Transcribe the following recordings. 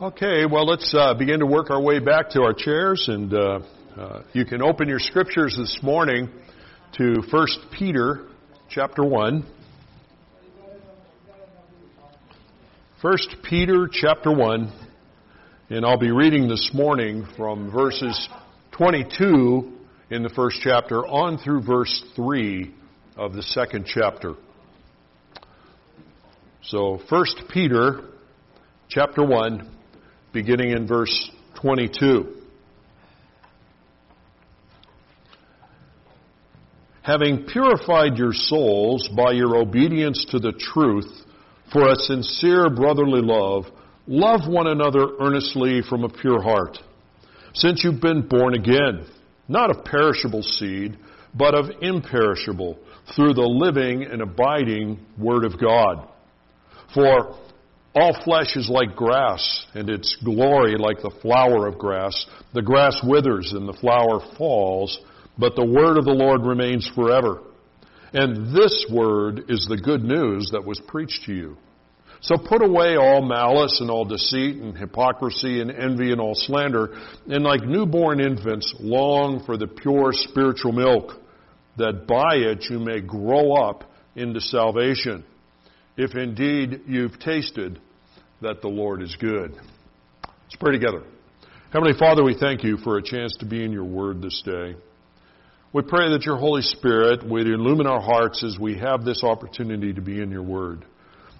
Okay, well, let's uh, begin to work our way back to our chairs, and uh, uh, you can open your scriptures this morning to 1 Peter chapter 1. 1 Peter chapter 1, and I'll be reading this morning from verses 22 in the first chapter on through verse 3 of the second chapter. So, 1 Peter chapter 1, beginning in verse 22. Having purified your souls by your obedience to the truth for a sincere brotherly love, love one another earnestly from a pure heart, since you've been born again, not of perishable seed, but of imperishable, through the living and abiding Word of God. For all flesh is like grass, and its glory like the flower of grass. The grass withers and the flower falls, but the word of the Lord remains forever. And this word is the good news that was preached to you. So put away all malice and all deceit and hypocrisy and envy and all slander, and like newborn infants, long for the pure spiritual milk, that by it you may grow up into salvation if indeed you've tasted that the Lord is good. Let's pray together. Heavenly Father, we thank you for a chance to be in your word this day. We pray that your Holy Spirit would illumine our hearts as we have this opportunity to be in your word.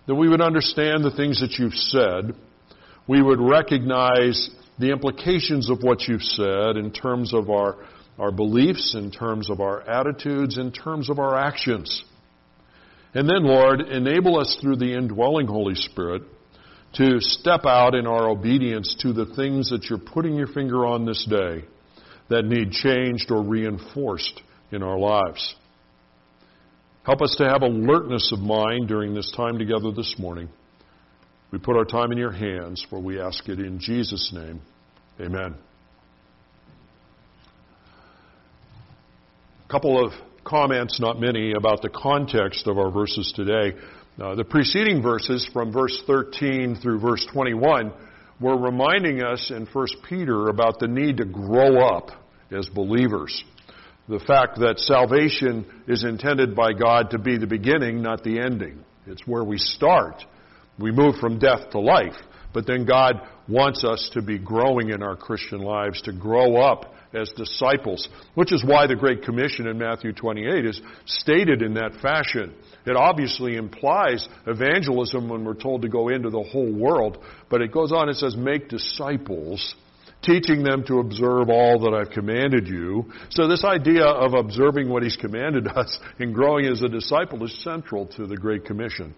That we would understand the things that you've said. We would recognize the implications of what you've said in terms of our, our beliefs, in terms of our attitudes, in terms of our actions. And then, Lord, enable us through the indwelling Holy Spirit to step out in our obedience to the things that you're putting your finger on this day that need changed or reinforced in our lives. Help us to have alertness of mind during this time together this morning. We put our time in your hands, for we ask it in Jesus' name. Amen. A couple of comments, not many, about the context of our verses today. Uh, the preceding verses from verse 13 through verse 21 were reminding us in 1 Peter about the need to grow up as believers. The fact that salvation is intended by God to be the beginning, not the ending. It's where we start. We move from death to life. But then God wants us to be growing in our Christian lives, to grow up as disciples, which is why the Great Commission in Matthew 28 is stated in that fashion. It obviously implies evangelism when we're told to go into the whole world, but it goes on, it says, make disciples, teaching them to observe all that I've commanded you. So this idea of observing what He's commanded us and growing as a disciple is central to the Great Commission.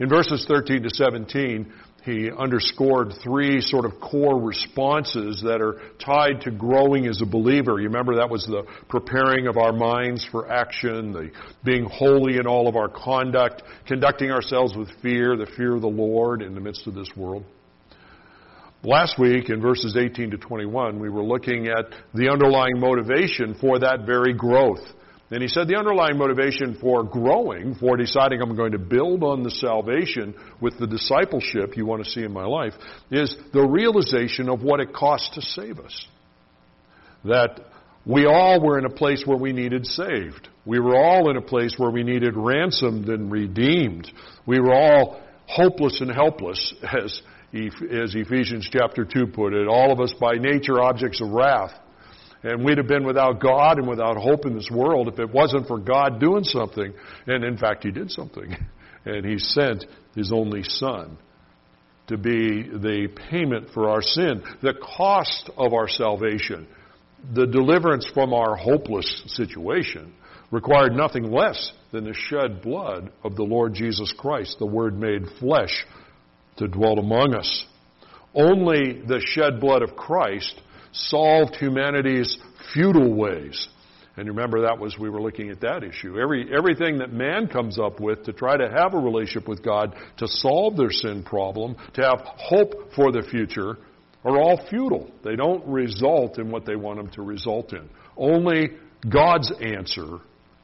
In verses 13 to 17, he underscored three sort of core responses that are tied to growing as a believer. You remember that was the preparing of our minds for action, the being holy in all of our conduct, conducting ourselves with fear, the fear of the Lord in the midst of this world. Last week in verses 18 to 21, we were looking at the underlying motivation for that very growth. And he said the underlying motivation for growing, for deciding I'm going to build on the salvation with the discipleship you want to see in my life, is the realization of what it costs to save us. That we all were in a place where we needed saved. We were all in a place where we needed ransomed and redeemed. We were all hopeless and helpless, as, as Ephesians chapter 2 put it. All of us by nature objects of wrath. And we'd have been without God and without hope in this world if it wasn't for God doing something. And in fact, He did something. And He sent His only Son to be the payment for our sin, the cost of our salvation, the deliverance from our hopeless situation required nothing less than the shed blood of the Lord Jesus Christ, the Word made flesh, to dwell among us. Only the shed blood of Christ solved humanity's futile ways. And remember, that was, we were looking at that issue. Every, everything that man comes up with to try to have a relationship with God, to solve their sin problem, to have hope for the future, are all futile. They don't result in what they want them to result in. Only God's answer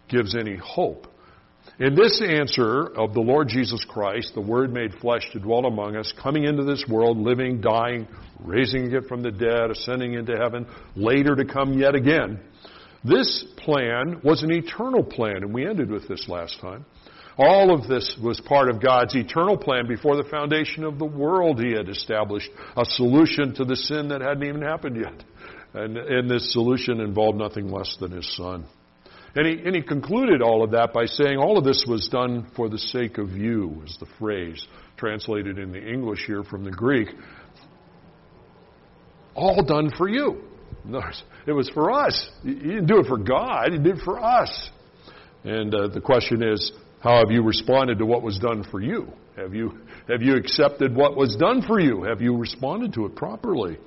gives any hope In this answer of the Lord Jesus Christ, the Word made flesh to dwell among us, coming into this world, living, dying, raising it from the dead, ascending into heaven, later to come yet again. This plan was an eternal plan, and we ended with this last time. All of this was part of God's eternal plan before the foundation of the world. He had established a solution to the sin that hadn't even happened yet. And, and this solution involved nothing less than His Son. And he, and he concluded all of that by saying all of this was done for the sake of you, is the phrase translated in the English here from the Greek. All done for you. It was for us. He didn't do it for God, He did it for us. And uh, the question is, how have you responded to what was done for you? Have you, have you accepted what was done for you? Have you responded to it properly?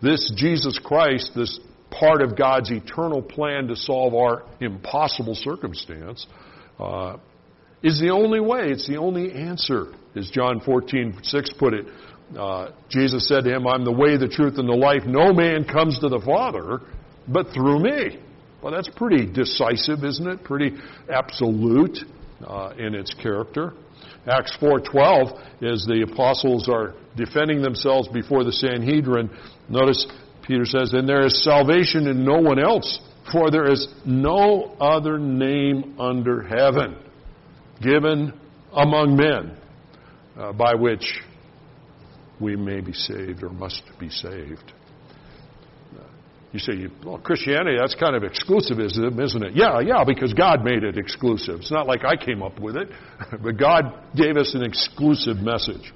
This Jesus Christ, this part of God's eternal plan to solve our impossible circumstance, uh, is the only way. It's the only answer. As John 14, 6 put it, uh, Jesus said to him, I'm the way, the truth, and the life. No man comes to the Father but through me. Well, that's pretty decisive, isn't it? Pretty absolute uh, in its character. Acts 4:12 as the apostles are defending themselves before the Sanhedrin. Notice Peter says, "And there is salvation in no one else, for there is no other name under heaven given among men uh, by which we may be saved or must be saved." You say, well, Christianity, that's kind of exclusivism, isn't it? Yeah, yeah, because God made it exclusive. It's not like I came up with it, but God gave us an exclusive message.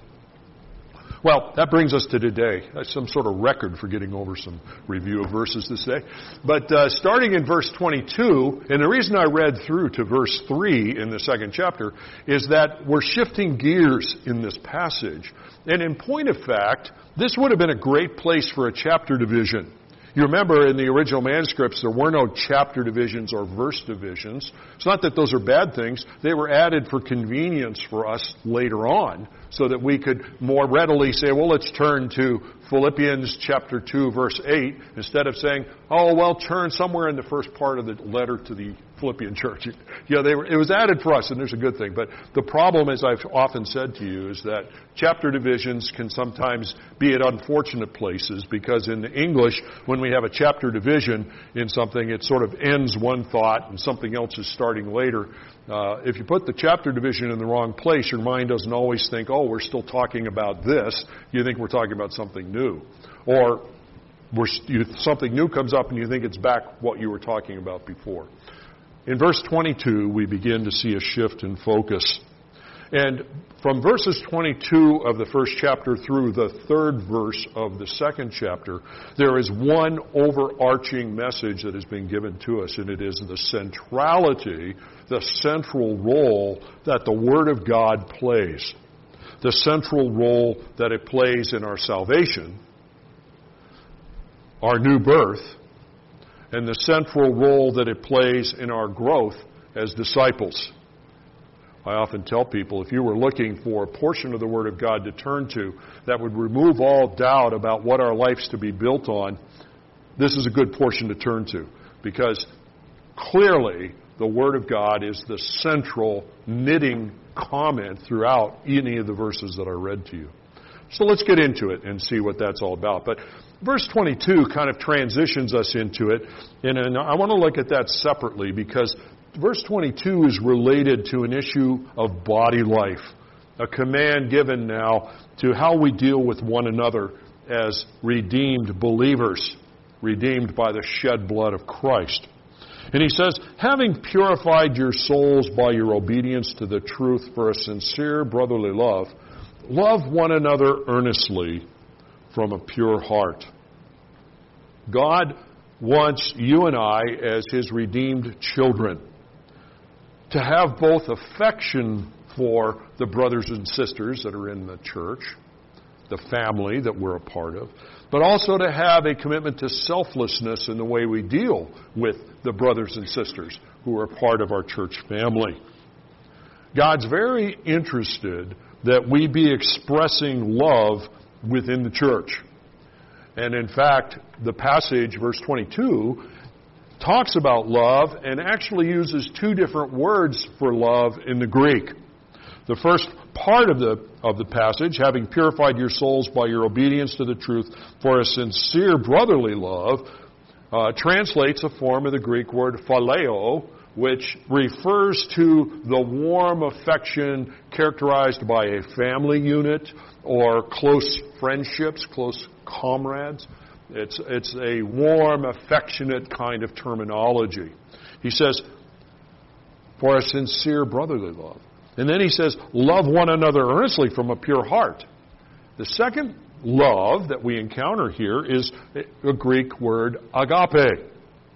Well, that brings us to today. That's some sort of record for getting over some review of verses this day. But uh, starting in verse 22, and the reason I read through to verse 3 in the second chapter is that we're shifting gears in this passage. And in point of fact, this would have been a great place for a chapter division. You remember in the original manuscripts, there were no chapter divisions or verse divisions. It's not that those are bad things. They were added for convenience for us later on so that we could more readily say, well, let's turn to Philippians chapter 2 verse 8 instead of saying, oh, well, turn somewhere in the first part of the letter to the Philippian church. You know, they were, it was added for us, and there's a good thing. But the problem, as I've often said to you, is that chapter divisions can sometimes be at unfortunate places because in the English, when we have a chapter division in something, it sort of ends one thought and something else is starting later. Uh, if you put the chapter division in the wrong place, your mind doesn't always think, oh, we're still talking about this. You think we're talking about something new. Or you, something new comes up and you think it's back what you were talking about before. In verse 22, we begin to see a shift in focus. And from verses 22 of the first chapter through the third verse of the second chapter, there is one overarching message that has been given to us, and it is the centrality, the central role that the Word of God plays. The central role that it plays in our salvation, our new birth, and the central role that it plays in our growth as disciples. I often tell people if you were looking for a portion of the Word of God to turn to that would remove all doubt about what our life's to be built on, this is a good portion to turn to because clearly the Word of God is the central knitting comment throughout any of the verses that I read to you. So let's get into it and see what that's all about. But verse 22 kind of transitions us into it, and, I want to look at that separately because verse 22 is related to an issue of body life, a command given now to how we deal with one another as redeemed believers, redeemed by the shed blood of Christ. And he says, having purified your souls by your obedience to the truth for a sincere brotherly love, Love one another earnestly from a pure heart. God wants you and I, as His redeemed children, to have both affection for the brothers and sisters that are in the church, the family that we're a part of, but also to have a commitment to selflessness in the way we deal with the brothers and sisters who are part of our church family. God's very interested that we be expressing love within the church. And in fact, the passage, verse 22, talks about love and actually uses two different words for love in the Greek. The first part of the, of the passage, having purified your souls by your obedience to the truth for a sincere brotherly love, uh, translates a form of the Greek word phileo, which refers to the warm affection characterized by a family unit or close friendships, close comrades. It's, it's a warm, affectionate kind of terminology. He says, for a sincere brotherly love. And then he says, love one another earnestly from a pure heart. The second love that we encounter here is a Greek word agape,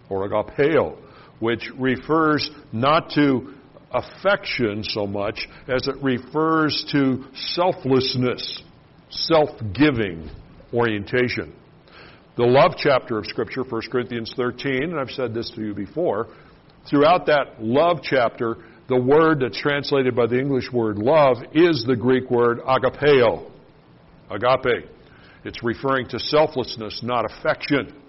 or agapeo, which refers not to affection so much as it refers to selflessness, self-giving orientation. The love chapter of Scripture, 1 Corinthians 13, and I've said this to you before, throughout that love chapter, the word that's translated by the English word love is the Greek word agapeo. Agape. It's referring to selflessness, not affection.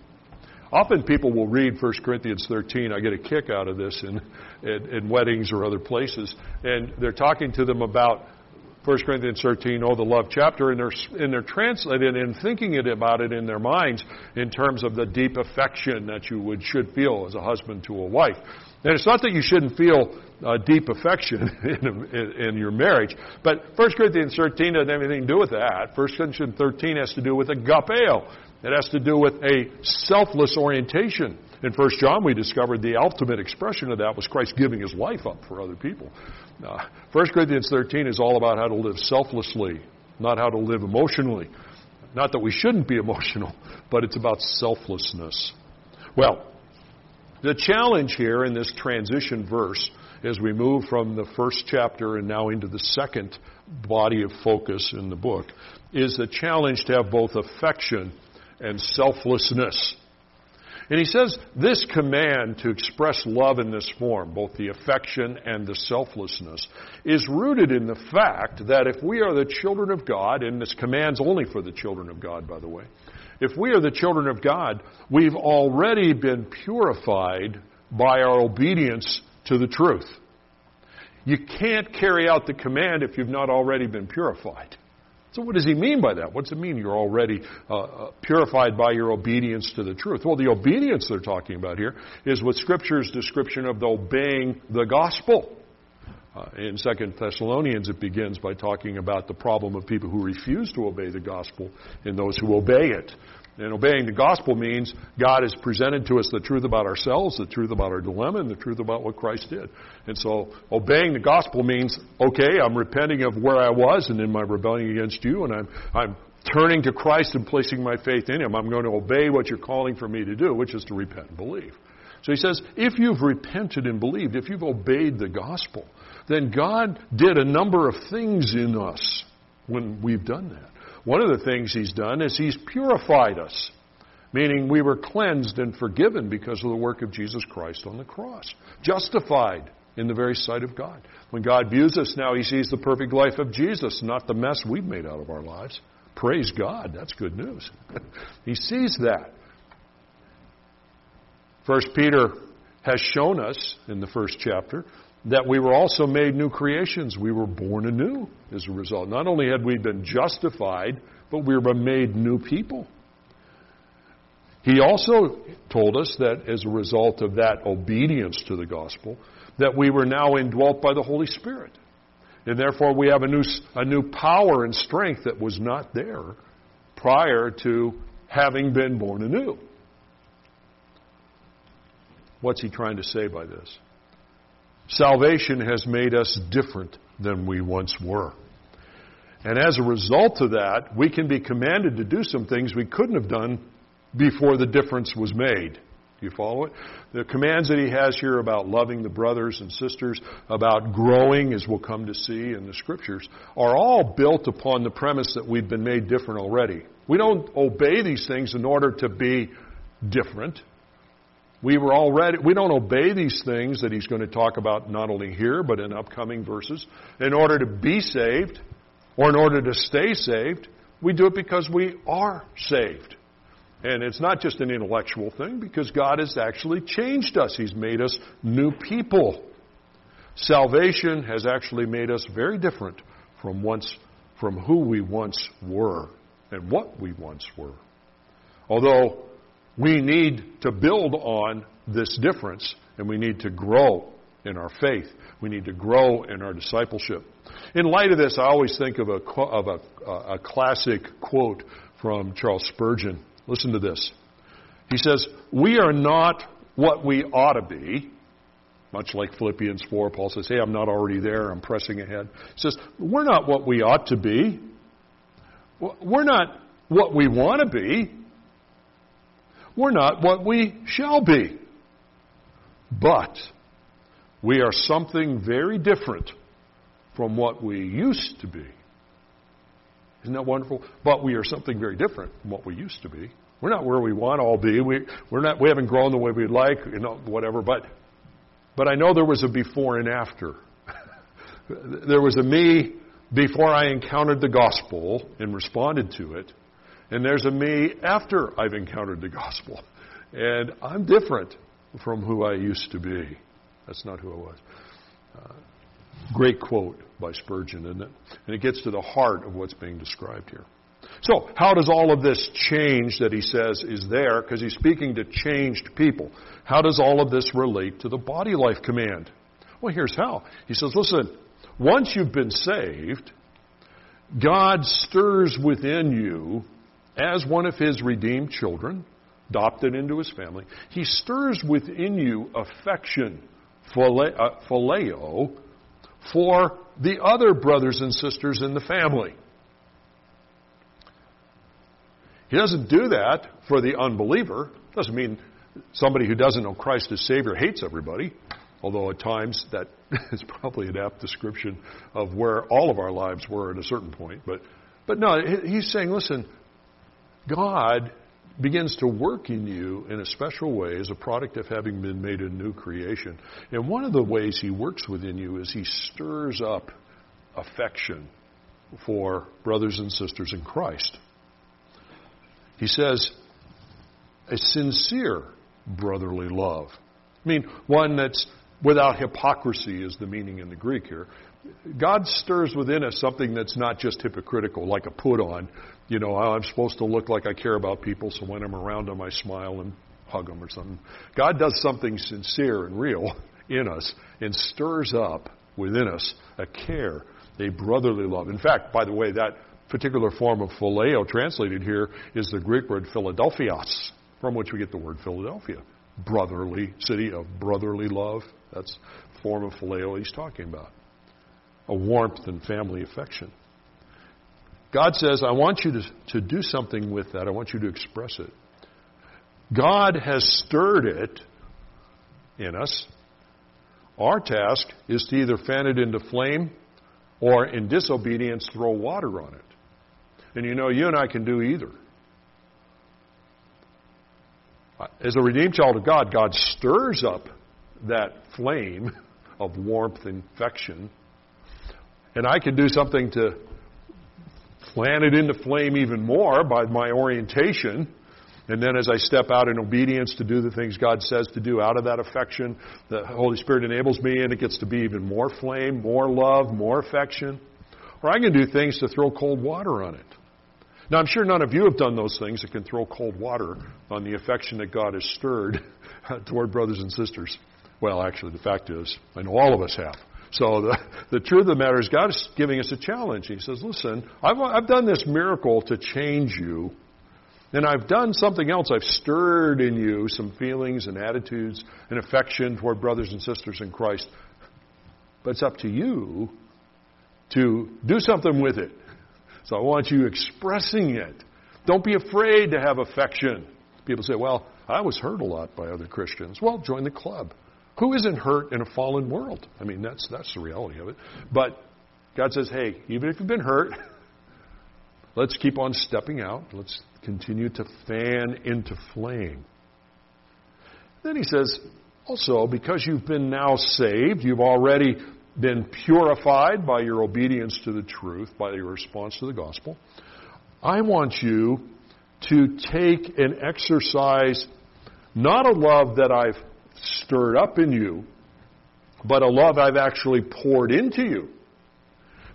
Often people will read 1 Corinthians 13. I get a kick out of this in, in, in weddings or other places. And they're talking to them about 1 Corinthians 13, oh, the love chapter, and they're, and they're translating and thinking it about it in their minds in terms of the deep affection that you would, should feel as a husband to a wife. And it's not that you shouldn't feel uh, deep affection in, in, in, your marriage, but 1 Corinthians 13 doesn't have anything to do with that. 1 Corinthians 13 has to do with agapeo. It has to do with a selfless orientation. In 1 John, we discovered the ultimate expression of that was Christ giving his life up for other people. Uh, 1 Corinthians 13 is all about how to live selflessly, not how to live emotionally. Not that we shouldn't be emotional, but it's about selflessness. Well, the challenge here in this transition verse, as we move from the first chapter and now into the second body of focus in the book, is the challenge to have both affection and selflessness. And he says this command to express love in this form, both the affection and the selflessness, is rooted in the fact that if we are the children of God, and this command's only for the children of God, by the way, if we are the children of God, we've already been purified by our obedience to the truth. You can't carry out the command if you've not already been purified. So what does he mean by that? What does it mean you're already uh, uh, purified by your obedience to the truth? Well, the obedience they're talking about here is with Scripture's description of the obeying the gospel. Uh, in Second Thessalonians, it begins by talking about the problem of people who refuse to obey the gospel and those who obey it. And obeying the gospel means God has presented to us the truth about ourselves, the truth about our dilemma, and the truth about what Christ did. And so obeying the gospel means, okay, I'm repenting of where I was and in my rebellion against you, and I'm, I'm turning to Christ and placing my faith in Him. I'm going to obey what you're calling for me to do, which is to repent and believe. So he says, if you've repented and believed, if you've obeyed the gospel, then God did a number of things in us when we've done that. One of the things He's done is He's purified us, meaning we were cleansed and forgiven because of the work of Jesus Christ on the cross, justified in the very sight of God. When God views us now, He sees the perfect life of Jesus, not the mess we've made out of our lives. Praise God, that's good news. he sees that. First Peter has shown us in the first chapter that we were also made new creations. We were born anew as a result. Not only had we been justified, but we were made new people. He also told us that as a result of that obedience to the gospel, that we were now indwelt by the Holy Spirit. And therefore we have a new, a new power and strength that was not there prior to having been born anew. What's he trying to say by this? Salvation has made us different than we once were. And as a result of that, we can be commanded to do some things we couldn't have done before the difference was made. Do you follow it? The commands that he has here about loving the brothers and sisters, about growing, as we'll come to see in the scriptures, are all built upon the premise that we've been made different already. We don't obey these things in order to be different. We were already, we don't obey these things that he's going to talk about not only here, but in upcoming verses in order to be saved or in order to stay saved. We do it because we are saved. And it's not just an intellectual thing because God has actually changed us. He's made us new people. Salvation has actually made us very different from once from who we once were and what we once were. Although we need to build on this difference and we need to grow in our faith. We need to grow in our discipleship. In light of this, I always think of a, of a, a classic quote from Charles Spurgeon. Listen to this. He says, We are not what we ought to be. Much like Philippians 4, Paul says, Hey, I'm not already there, I'm pressing ahead. He says, We're not what we ought to be. We're not what we want to be. We're not what we shall be. But we are something very different from what we used to be. Isn't that wonderful? But we are something very different from what we used to be. We're not where we want to all be. We, we're not, we haven't grown the way we'd like, you know, whatever. But, but I know there was a before and after. there was a me before I encountered the gospel and responded to it. And there's a me after I've encountered the gospel. And I'm different from who I used to be. That's not who I was. Uh, great quote by Spurgeon, isn't it? And it gets to the heart of what's being described here. So, how does all of this change that he says is there? Because he's speaking to changed people. How does all of this relate to the body life command? Well, here's how. He says, listen, once you've been saved, God stirs within you as one of his redeemed children, adopted into his family. He stirs within you affection, uh, phileo, for the other brothers and sisters in the family. He doesn't do that for the unbeliever. Doesn't mean somebody who doesn't know Christ as Savior hates everybody, although at times that is probably an apt description of where all of our lives were at a certain point. But, but no, he's saying, listen, God begins to work in you in a special way as a product of having been made a new creation. And one of the ways he works within you is he stirs up affection for brothers and sisters in Christ. He says, a sincere brotherly love. I mean, one that's without hypocrisy is the meaning in the Greek here. God stirs within us something that's not just hypocritical, like a put on. You know, oh, I'm supposed to look like I care about people, so when I'm around them, I smile and hug them or something. God does something sincere and real in us and stirs up within us a care, a brotherly love. In fact, by the way, that particular form of phileo translated here is the Greek word Philadelphios, from which we get the word Philadelphia. Brotherly, city of brotherly love. That's form of phileo he's talking about a warmth and family affection. God says, I want you to, to do something with that. I want you to express it. God has stirred it in us. Our task is to either fan it into flame or, in disobedience, throw water on it. And you know, you and I can do either. As a redeemed child of God, God stirs up that flame of warmth and affection and I can do something to fan it into flame even more by my orientation. And then as I step out in obedience to do the things God says to do out of that affection, the Holy Spirit enables me and it gets to be even more flame, more love, more affection. Or I can do things to throw cold water on it. Now I'm sure none of you have done those things that can throw cold water on the affection that God has stirred toward brothers and sisters. Well, actually, the fact is, I know all of us have. So the, the truth of the matter is God is giving us a challenge. He says, listen, I've, I've done this miracle to change you. And I've done something else. I've stirred in you some feelings and attitudes and affection toward brothers and sisters in Christ. But it's up to you to do something with it. So I want you expressing it. Don't be afraid to have affection. People say, well, I was hurt a lot by other Christians. Well, join the club. Who isn't hurt in a fallen world? I mean, that's, that's the reality of it. But God says, hey, even if you've been hurt, let's keep on stepping out. Let's continue to fan into flame. Then he says, also, because you've been now saved, you've already been purified by your obedience to the truth, by your response to the gospel, I want you to take and exercise not a love that I've stirred up in you, but a love I've actually poured into you.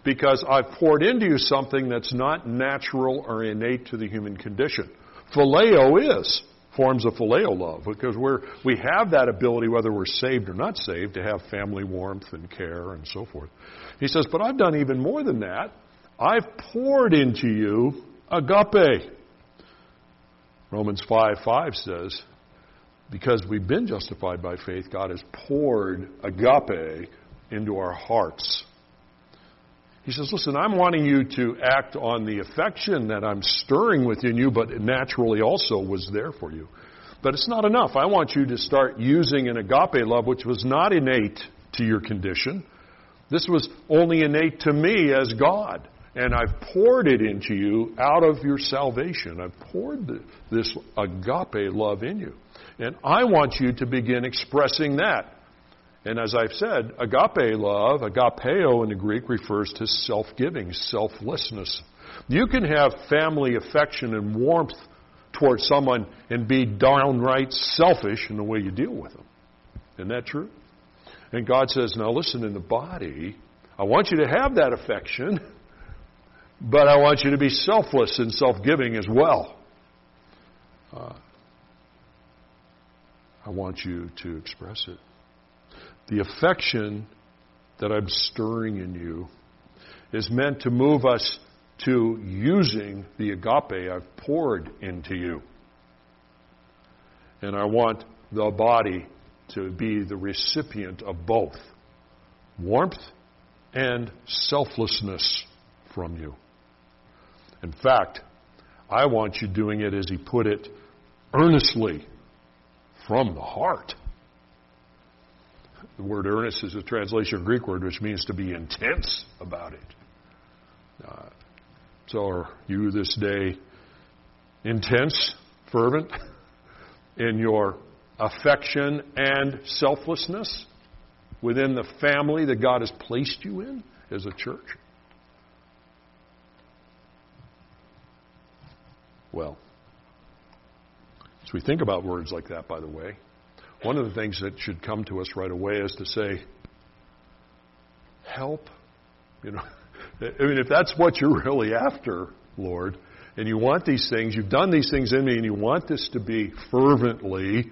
Because I've poured into you something that's not natural or innate to the human condition. Phileo is forms of phileo love because we're, we have that ability, whether we're saved or not saved, to have family warmth and care and so forth. He says, but I've done even more than that. I've poured into you agape. Romans 5 5 says, because we've been justified by faith, God has poured agape into our hearts. He says, Listen, I'm wanting you to act on the affection that I'm stirring within you, but naturally also was there for you. But it's not enough. I want you to start using an agape love, which was not innate to your condition. This was only innate to me as God. And I've poured it into you out of your salvation. I've poured this agape love in you. And I want you to begin expressing that. And as I've said, agape love, agapeo in the Greek, refers to self giving, selflessness. You can have family affection and warmth towards someone and be downright selfish in the way you deal with them. Isn't that true? And God says, now listen, in the body, I want you to have that affection, but I want you to be selfless and self giving as well. Uh, I want you to express it. The affection that I'm stirring in you is meant to move us to using the agape I've poured into you. And I want the body to be the recipient of both warmth and selflessness from you. In fact, I want you doing it, as he put it, earnestly from the heart. The word earnest is a translation of a Greek word which means to be intense about it. Uh, so are you this day intense, fervent in your affection and selflessness within the family that God has placed you in as a church? Well, as we think about words like that, by the way, one of the things that should come to us right away is to say, help. You know, I mean, if that's what you're really after, Lord, and you want these things, you've done these things in me, and you want this to be fervently,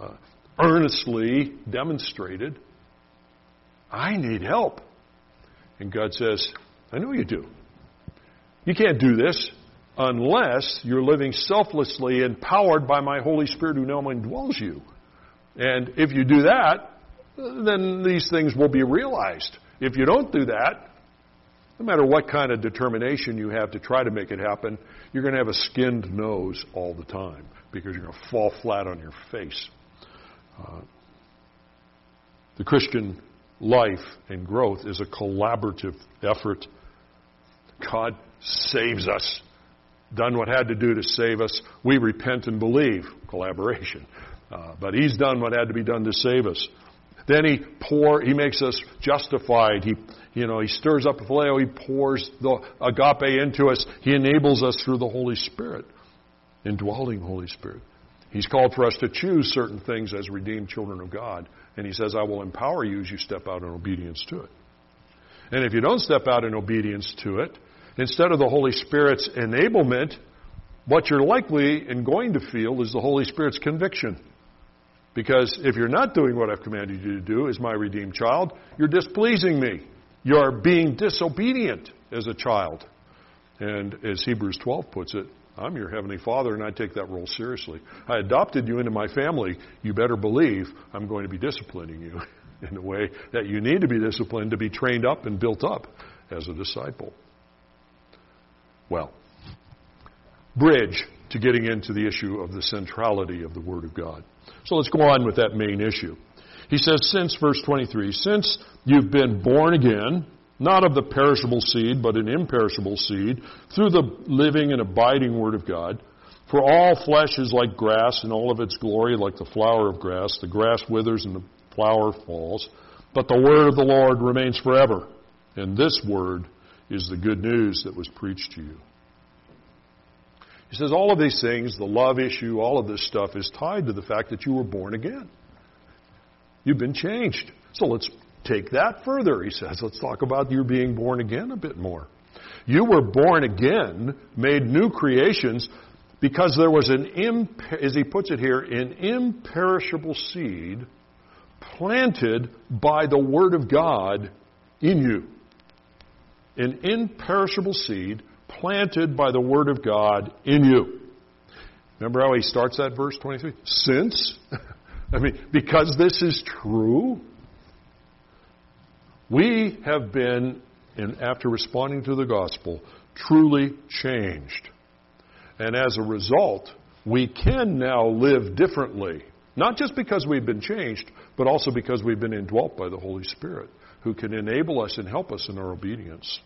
uh, earnestly demonstrated, I need help. And God says, I know you do. You can't do this unless you're living selflessly empowered by my Holy Spirit who now indwells you. And if you do that, then these things will be realized. If you don't do that, no matter what kind of determination you have to try to make it happen, you're going to have a skinned nose all the time because you're going to fall flat on your face. Uh, the Christian life and growth is a collaborative effort. God saves us done what had to do to save us. We repent and believe. Collaboration. Uh, but he's done what had to be done to save us. Then he pour, he makes us justified. He, you know, he stirs up the phileo. He pours the agape into us. He enables us through the Holy Spirit, indwelling Holy Spirit. He's called for us to choose certain things as redeemed children of God. And he says, I will empower you as you step out in obedience to it. And if you don't step out in obedience to it, Instead of the Holy Spirit's enablement, what you're likely and going to feel is the Holy Spirit's conviction. Because if you're not doing what I've commanded you to do as my redeemed child, you're displeasing me. You're being disobedient as a child. And as Hebrews 12 puts it, I'm your heavenly father and I take that role seriously. I adopted you into my family. You better believe I'm going to be disciplining you in the way that you need to be disciplined to be trained up and built up as a disciple well. Bridge to getting into the issue of the centrality of the Word of God. So let's go on with that main issue. He says, since, verse 23, since you've been born again, not of the perishable seed, but an imperishable seed, through the living and abiding Word of God, for all flesh is like grass, and all of its glory like the flower of grass. The grass withers and the flower falls, but the Word of the Lord remains forever. And this Word is the good news that was preached to you. He says all of these things, the love issue, all of this stuff is tied to the fact that you were born again. You've been changed. So let's take that further, he says. Let's talk about you being born again a bit more. You were born again, made new creations, because there was an, imp- as he puts it here, an imperishable seed planted by the Word of God in you. An imperishable seed planted by the Word of God in you. Remember how he starts that verse 23? Since, I mean, because this is true, we have been, after responding to the gospel, truly changed. And as a result, we can now live differently. Not just because we've been changed, but also because we've been indwelt by the Holy Spirit, who can enable us and help us in our obedience.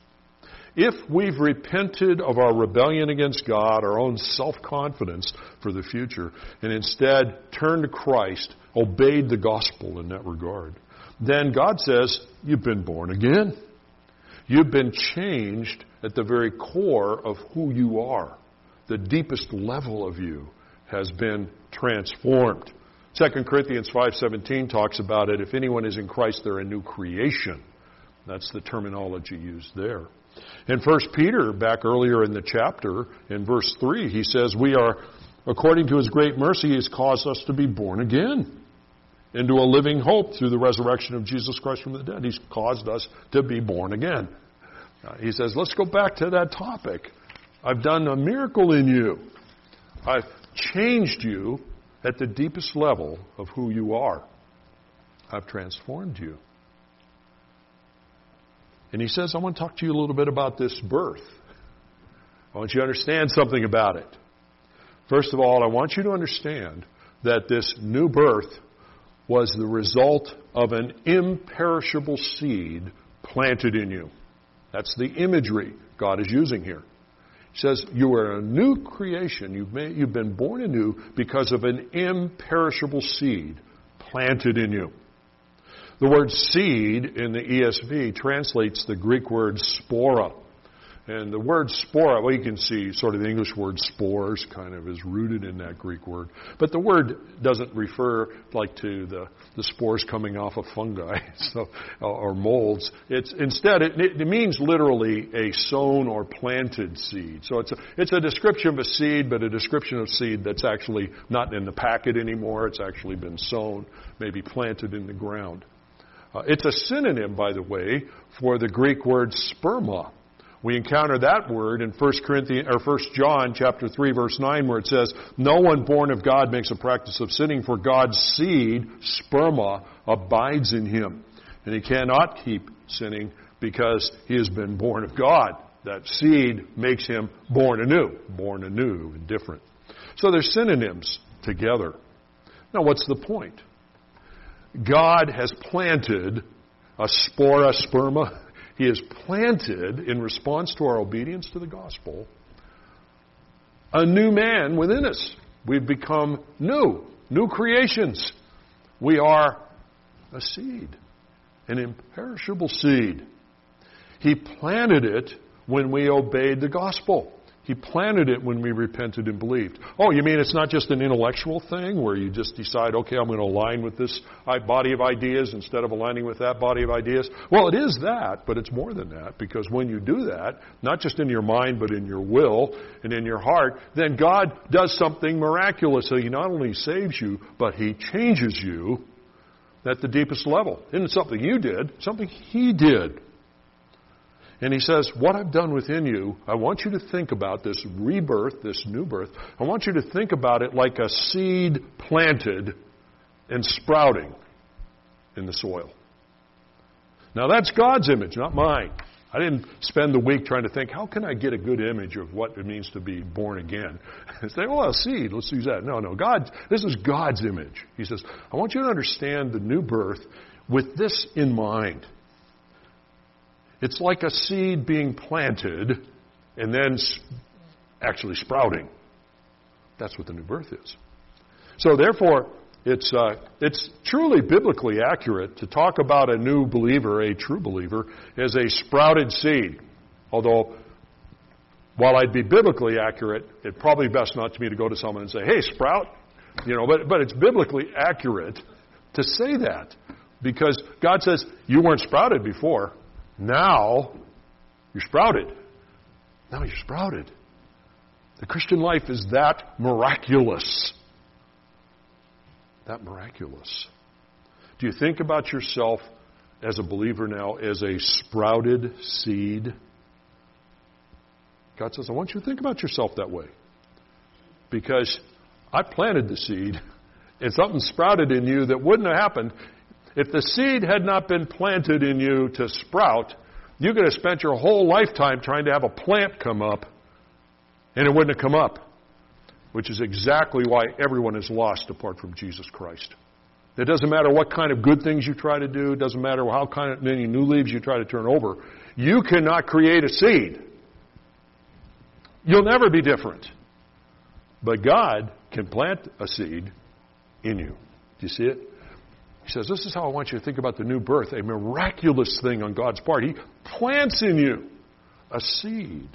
If we've repented of our rebellion against God, our own self confidence for the future, and instead turned to Christ, obeyed the gospel in that regard, then God says, You've been born again. You've been changed at the very core of who you are. The deepest level of you has been transformed. 2 Corinthians 5:17 talks about it. If anyone is in Christ, they're a new creation. That's the terminology used there. In 1 Peter, back earlier in the chapter, in verse 3, he says, We are, according to his great mercy, he has caused us to be born again into a living hope through the resurrection of Jesus Christ from the dead. He's caused us to be born again. Uh, he says, Let's go back to that topic. I've done a miracle in you. I've changed you at the deepest level of who you are. I've transformed you. And he says, I want to talk to you a little bit about this birth. I want you to understand something about it. First of all, I want you to understand that this new birth was the result of an imperishable seed planted in you. That's the imagery God is using here. Says, You are a new creation. You've, made, you've been born anew because of an imperishable seed planted in you. The word seed in the ESV translates the Greek word spora. And the word spora, well, you can see sort of the English word spores kind of is rooted in that Greek word. But the word doesn't refer like to the, the spores coming off of fungi so, or molds. It's, instead, it, it means literally a sown or planted seed. So it's a, it's a description of a seed, but a description of seed that's actually not in the packet anymore. It's actually been sown, maybe planted in the ground. Uh, it's a synonym, by the way, for the Greek word sperma. We encounter that word in 1 Corinthians or 1 John chapter 3 verse 9 where it says, "No one born of God makes a practice of sinning, for God's seed, sperma, abides in him, and he cannot keep sinning because he has been born of God." That seed makes him born anew, born anew and different. So they're synonyms together. Now what's the point? God has planted a spora sperma he has planted, in response to our obedience to the gospel, a new man within us. We've become new, new creations. We are a seed, an imperishable seed. He planted it when we obeyed the gospel. He planted it when we repented and believed. Oh, you mean it's not just an intellectual thing where you just decide, okay, I'm going to align with this body of ideas instead of aligning with that body of ideas? Well, it is that, but it's more than that because when you do that, not just in your mind, but in your will and in your heart, then God does something miraculous. So He not only saves you, but He changes you at the deepest level. Isn't something you did, something He did. And he says, What I've done within you, I want you to think about this rebirth, this new birth. I want you to think about it like a seed planted and sprouting in the soil. Now that's God's image, not mine. I didn't spend the week trying to think, how can I get a good image of what it means to be born again? Say, well, a seed, let's use that. No, no, God, this is God's image. He says, I want you to understand the new birth with this in mind. It's like a seed being planted and then actually sprouting. That's what the new birth is. So therefore, it's, uh, it's truly biblically accurate to talk about a new believer, a true believer, as a sprouted seed. Although while I'd be biblically accurate, it's probably best not to me to go to someone and say, hey, sprout. You know, but, but it's biblically accurate to say that. Because God says, you weren't sprouted before. Now, you're sprouted. Now you're sprouted. The Christian life is that miraculous. That miraculous. Do you think about yourself as a believer now as a sprouted seed? God says, I want you to think about yourself that way. Because I planted the seed, and something sprouted in you that wouldn't have happened. If the seed had not been planted in you to sprout, you could have spent your whole lifetime trying to have a plant come up, and it wouldn't have come up. Which is exactly why everyone is lost apart from Jesus Christ. It doesn't matter what kind of good things you try to do. It doesn't matter how kind of many new leaves you try to turn over. You cannot create a seed. You'll never be different. But God can plant a seed in you. Do you see it? He says, This is how I want you to think about the new birth, a miraculous thing on God's part. He plants in you a seed.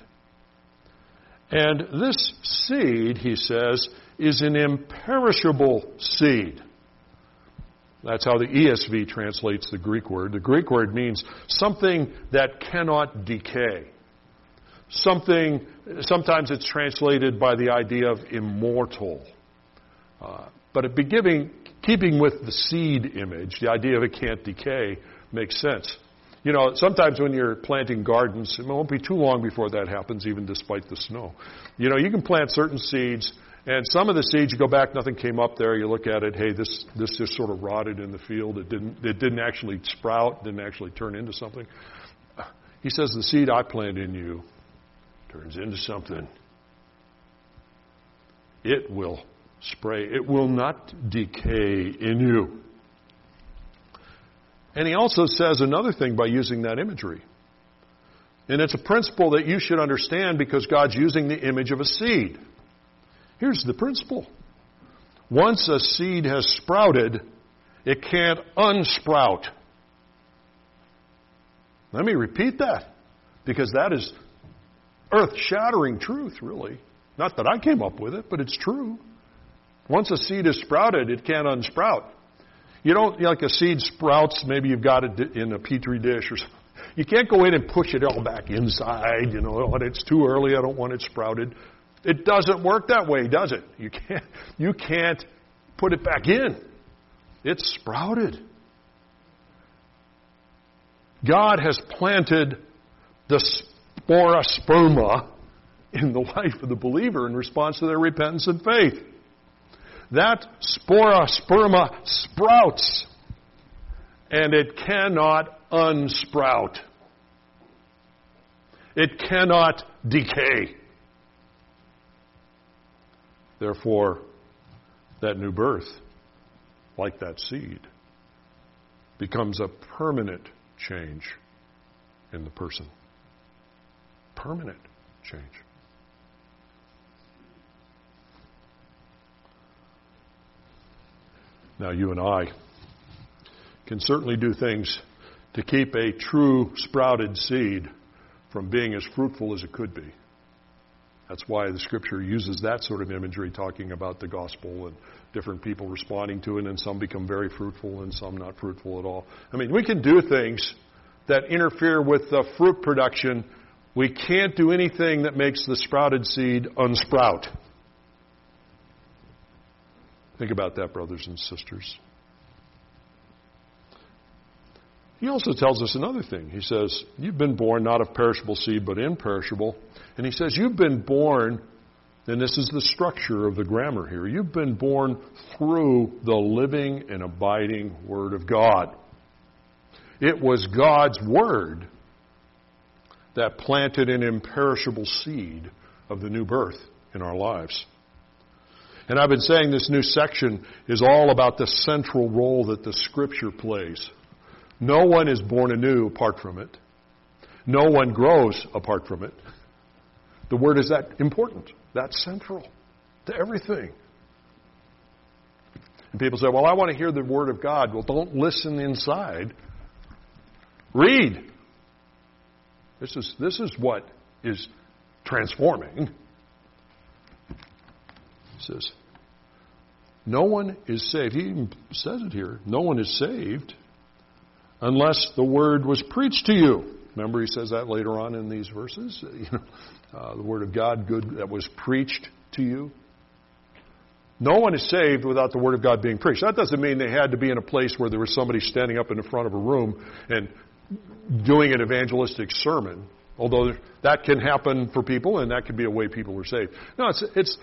And this seed, he says, is an imperishable seed. That's how the ESV translates the Greek word. The Greek word means something that cannot decay. Something, sometimes it's translated by the idea of immortal. Uh, but it be giving, keeping with the seed image, the idea of it can't decay makes sense. You know, sometimes when you're planting gardens, it won't be too long before that happens, even despite the snow. You know, you can plant certain seeds, and some of the seeds you go back, nothing came up there. You look at it, hey, this this just sort of rotted in the field. It didn't it didn't actually sprout, didn't actually turn into something. He says the seed I plant in you turns into something. It will spray. It will not decay in you. And he also says another thing by using that imagery. And it's a principle that you should understand because God's using the image of a seed. Here's the principle. Once a seed has sprouted, it can't unsprout. Let me repeat that because that is earth shattering truth, really. Not that I came up with it, but it's true. Once a seed is sprouted, it can't unsprout. You don't, like a seed sprouts, maybe you've got it in a petri dish or something. You can't go in and push it all back inside, you know, when it's too early, I don't want it sprouted. It doesn't work that way, does it? You can't, you can't put it back in. It's sprouted. God has planted the spora sperma in the life of the believer in response to their repentance and faith that spora sperma sprouts and it cannot unsprout. It cannot decay. Therefore, that new birth, like that seed, becomes a permanent change in the person. Permanent change. Now, you and I can certainly do things to keep a true sprouted seed from being as fruitful as it could be. That's why the scripture uses that sort of imagery, talking about the gospel and different people responding to it, and some become very fruitful and some not fruitful at all. I mean, we can do things that interfere with the fruit production. We can't do anything that makes the sprouted seed unsprout. Think about that, brothers and sisters. He also tells us another thing. He says, You've been born not of perishable seed, but imperishable. And he says, You've been born, and this is the structure of the grammar here, you've been born through the living and abiding Word of God. It was God's Word that planted an imperishable seed of the new birth in our lives. And I've been saying this new section is all about the central role that the Scripture plays. No one is born anew apart from it. No one grows apart from it. The Word is that important, that central to everything. And people say, well, I want to hear the Word of God. Well, don't listen inside. Read. This is, this is what is transforming. Says, no one is saved. He says it here. No one is saved unless the word was preached to you. Remember, he says that later on in these verses. You know, uh, the word of God, good that was preached to you. No one is saved without the word of God being preached. That doesn't mean they had to be in a place where there was somebody standing up in the front of a room and doing an evangelistic sermon. Although that can happen for people, and that can be a way people are saved. No, it's it's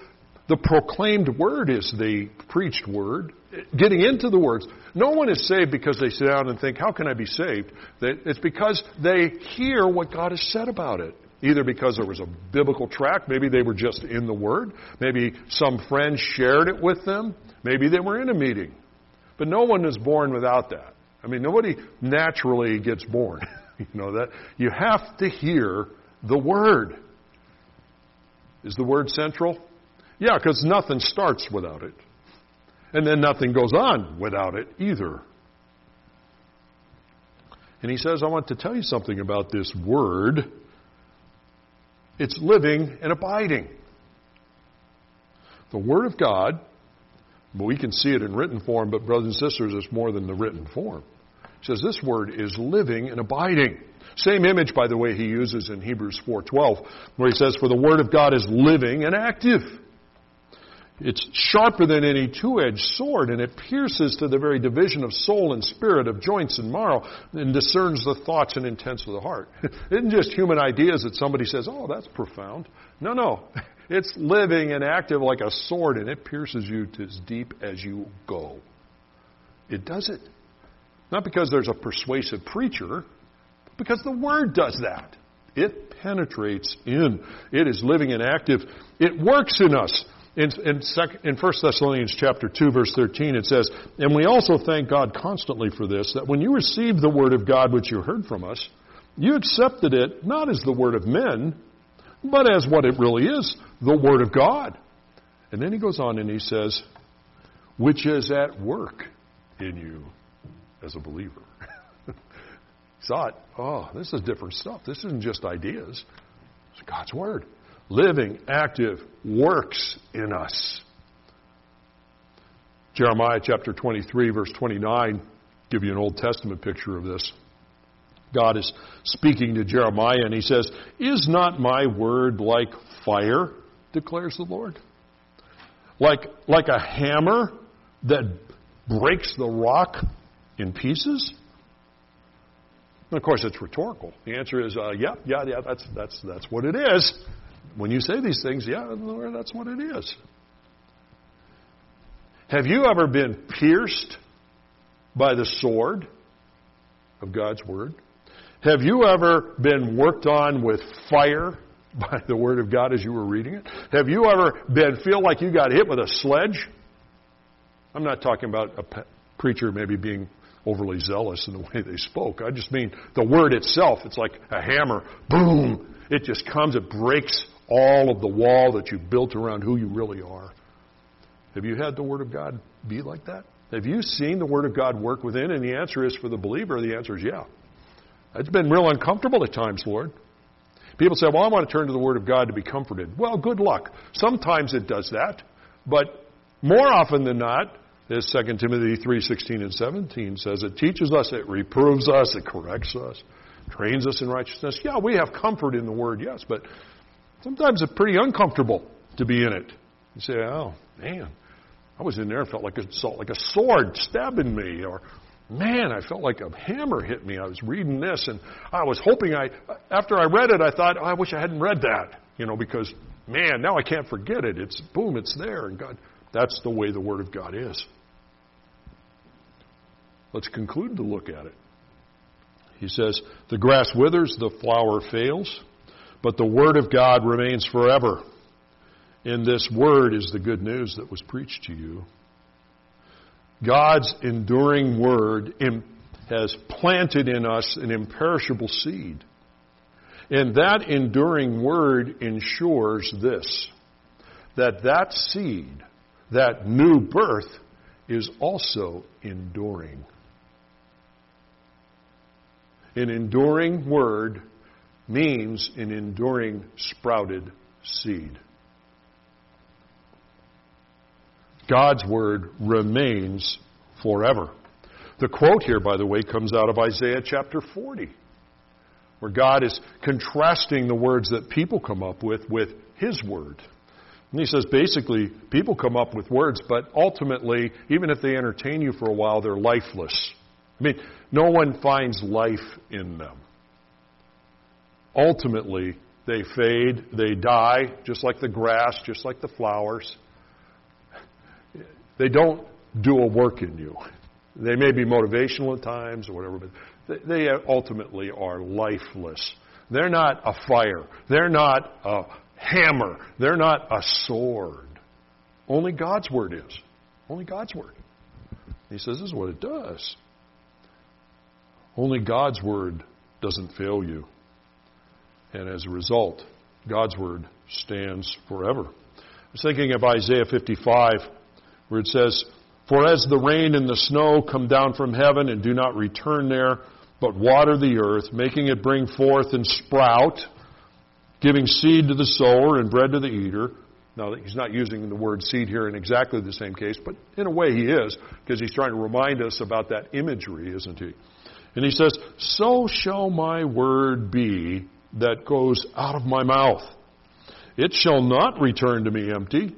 the proclaimed word is the preached word. Getting into the words. No one is saved because they sit down and think, how can I be saved? It's because they hear what God has said about it. Either because there was a biblical tract, maybe they were just in the Word, maybe some friend shared it with them, maybe they were in a meeting. But no one is born without that. I mean, nobody naturally gets born. you know that you have to hear the Word. Is the Word central? Yeah, because nothing starts without it. And then nothing goes on without it either. And he says, I want to tell you something about this word. It's living and abiding. The Word of God, but we can see it in written form, but brothers and sisters, it's more than the written form. He says this word is living and abiding. Same image, by the way, he uses in Hebrews 4.12, where he says, For the Word of God is living and active. It's sharper than any two-edged sword, and it pierces to the very division of soul and spirit, of joints and marrow, and discerns the thoughts and intents of the heart. it isn't just human ideas that somebody says, oh, that's profound. No, no. It's living and active like a sword, and it pierces you to as deep as you go. It does it. Not because there's a persuasive preacher, but because the Word does that. It penetrates in. It is living and active. It works in us. In, in, in 1 Thessalonians chapter 2 verse 13 it says, And we also thank God constantly for this, that when you received the word of God which you heard from us, you accepted it not as the word of men, but as what it really is, the word of God. And then he goes on and he says, which is at work in you as a believer. Thought, oh, this is different stuff. This isn't just ideas. It's God's Word living, active, works in us. Jeremiah chapter 23, verse 29, give you an Old Testament picture of this. God is speaking to Jeremiah and he says, Is not my word like fire, declares the Lord? Like, like a hammer that breaks the rock in pieces? And of course, it's rhetorical. The answer is, uh, yeah, yeah, yeah, that's, that's, that's what it is. When you say these things, yeah, Lord, that's what it is. Have you ever been pierced by the sword of God's Word? Have you ever been worked on with fire by the Word of God as you were reading it? Have you ever been feel like you got hit with a sledge? I'm not talking about a preacher maybe being overly zealous in the way they spoke. I just mean the word itself. It's like a hammer. Boom! It just comes, it breaks all of the wall that you've built around who you really are. Have you had the Word of God be like that? Have you seen the Word of God work within? And the answer is for the believer, the answer is yeah. It's been real uncomfortable at times, Lord. People say, well, I want to turn to the Word of God to be comforted. Well, good luck. Sometimes it does that, but more often than not, as 2 Timothy 3:16 and 17 says, it teaches us, it reproves us, it corrects us, trains us in righteousness. Yeah, we have comfort in the Word, yes, but Sometimes it's pretty uncomfortable to be in it. You say, oh, man, I was in there and felt like a, like a sword stabbing me, or man, I felt like a hammer hit me. I was reading this, and I was hoping I, after I read it, I thought, oh, I wish I hadn't read that, you know, because man, now I can't forget it. It's boom, it's there, and God, that's the way the Word of God is. Let's conclude to look at it. He says, the grass withers, the flower fails, but the Word of God remains forever. And this Word is the good news that was preached to you. God's enduring Word has planted in us an imperishable seed. And that enduring Word ensures this that that seed, that new birth, is also enduring. An enduring Word means an enduring sprouted seed. God's word remains forever. The quote here, by the way, comes out of Isaiah chapter 40, where God is contrasting the words that people come up with with His word. And he says basically, people come up with words, but ultimately, even if they entertain you for a while, they're lifeless. I mean, no one finds life in them. Ultimately, they fade, they die, just like the grass, just like the flowers. They don't do a work in you. They may be motivational at times or whatever, but they ultimately are lifeless. They're not a fire. They're not a hammer. They're not a sword. Only God's word is. Only God's word. He says this is what it does. Only God's word doesn't fail you. And as a result, God's word stands forever. I was thinking of Isaiah 55, where it says, For as the rain and the snow come down from heaven and do not return there, but water the earth, making it bring forth and sprout, giving seed to the sower and bread to the eater. Now, he's not using the word seed here in exactly the same case, but in a way he is, because he's trying to remind us about that imagery, isn't he? And he says, So shall my word be that goes out of my mouth. It shall not return to me empty,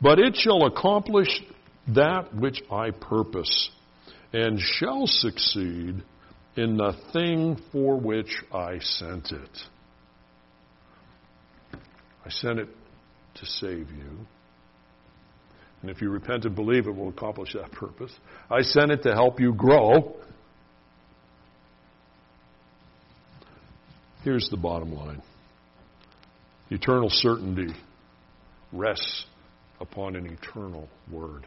but it shall accomplish that which I purpose, and shall succeed in the thing for which I sent it. I sent it to save you. And if you repent and believe, it will accomplish that purpose. I sent it to help you grow. Here's the bottom line eternal certainty rests upon an eternal word.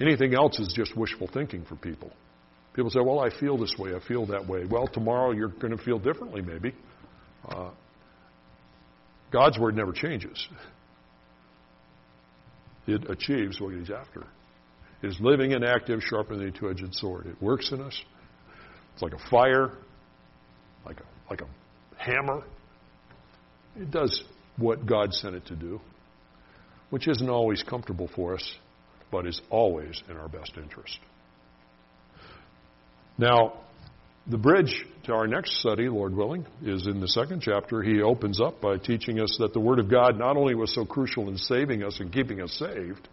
Anything else is just wishful thinking for people. People say, Well, I feel this way, I feel that way. Well, tomorrow you're going to feel differently, maybe. Uh, God's word never changes. It achieves what He's after. It is living and active, sharper than a two edged sword. It works in us. It's like a fire like a, like a hammer. It does what God sent it to do, which isn't always comfortable for us, but is always in our best interest. Now, the bridge to our next study, Lord willing, is in the second chapter. He opens up by teaching us that the Word of God not only was so crucial in saving us and keeping us saved,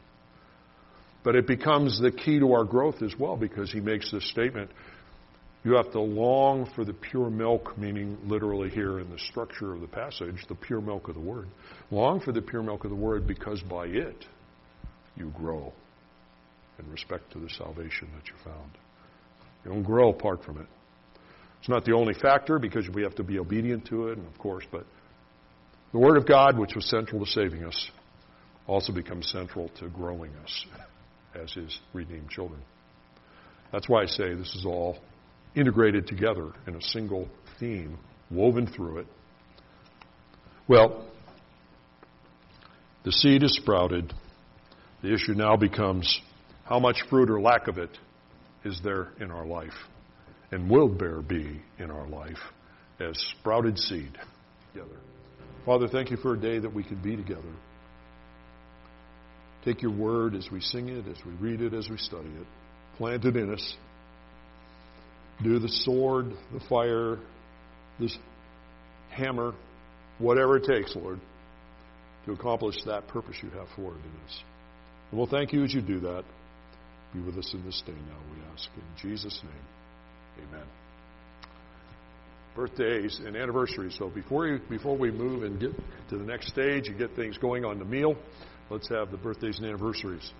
but it becomes the key to our growth as well because he makes this statement you have to long for the pure milk, meaning literally here in the structure of the passage, the pure milk of the Word. Long for the pure milk of the Word because by it you grow in respect to the salvation that you found. You don't grow apart from it. It's not the only factor because we have to be obedient to it, and of course, but the Word of God, which was central to saving us, also becomes central to growing us as His redeemed children. That's why I say this is all integrated together in a single theme woven through it. Well, the seed is sprouted. The issue now becomes how much fruit or lack of it is there in our life and will there be in our life as sprouted seed together. Father, thank you for a day that we can be together. Take your word as we sing it, as we read it, as we study it. Plant it in us do the sword, the fire, this hammer, whatever it takes, Lord, to accomplish that purpose you have for in us. And we'll thank you as you do that. Be with us in this day now, we ask. In Jesus' name, amen. Birthdays and anniversaries. So before, you, before we move and get to the next stage and get things going on the meal, let's have the birthdays and anniversaries.